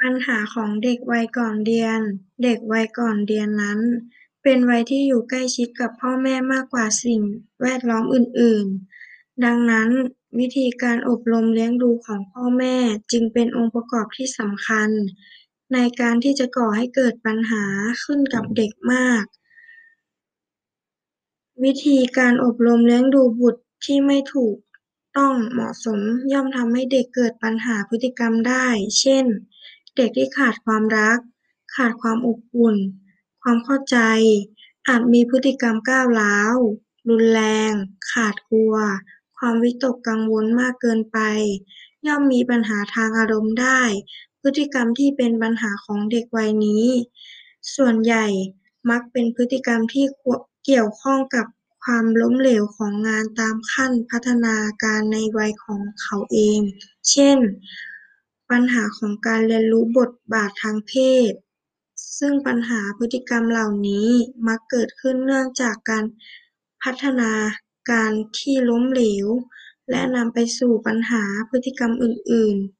ปัญหาของเด็กวัยก่อนเรียน เด็กวัยก่อนเรียนนั้น เป็นวัยที่อยู่ใกล้ชิดกับพ่อแม่มากกว่าสิ่งแวดล้อมอื่น ๆ ดังนั้น วิธีการอบรมเลี้ยงดูของพ่อแม่จึงเป็นองค์ประกอบที่สำคัญ ในการที่จะก่อให้เกิดปัญหาขึ้นกับเด็กมาก วิธีการอบรมเลี้ยงดูบุตรที่ไม่ถูกต้องเหมาะสมย่อมทำให้เด็กเกิดปัญหาพฤติกรรมได้ เช่น เด็กที่ขาดความรัก ขาดความอบอุ่น ความเข้าใจ อาจมีพฤติกรรมก้าวร้าว รุนแรง ขาดกลัว ความวิตกกังวลมากเกินไป ย่อมมีปัญหาทางอารมณ์ได้ พฤติกรรมที่เป็นปัญหาของเด็กวัยนี้ ส่วนใหญ่มักเป็นพฤติกรรมที่เกี่ยวข้องกับความล้มเหลวของงานตามขั้นพัฒนาการในวัยของเขาเอง เช่น ปัญหาของการเรียนรู้บทบาททางเพศ ซึ่งปัญหาพฤติกรรมเหล่านี้มักเกิดขึ้นเนื่องจากการพัฒนาการที่ล้มเหลว และนำไปสู่ปัญหาพฤติกรรมอื่น ๆ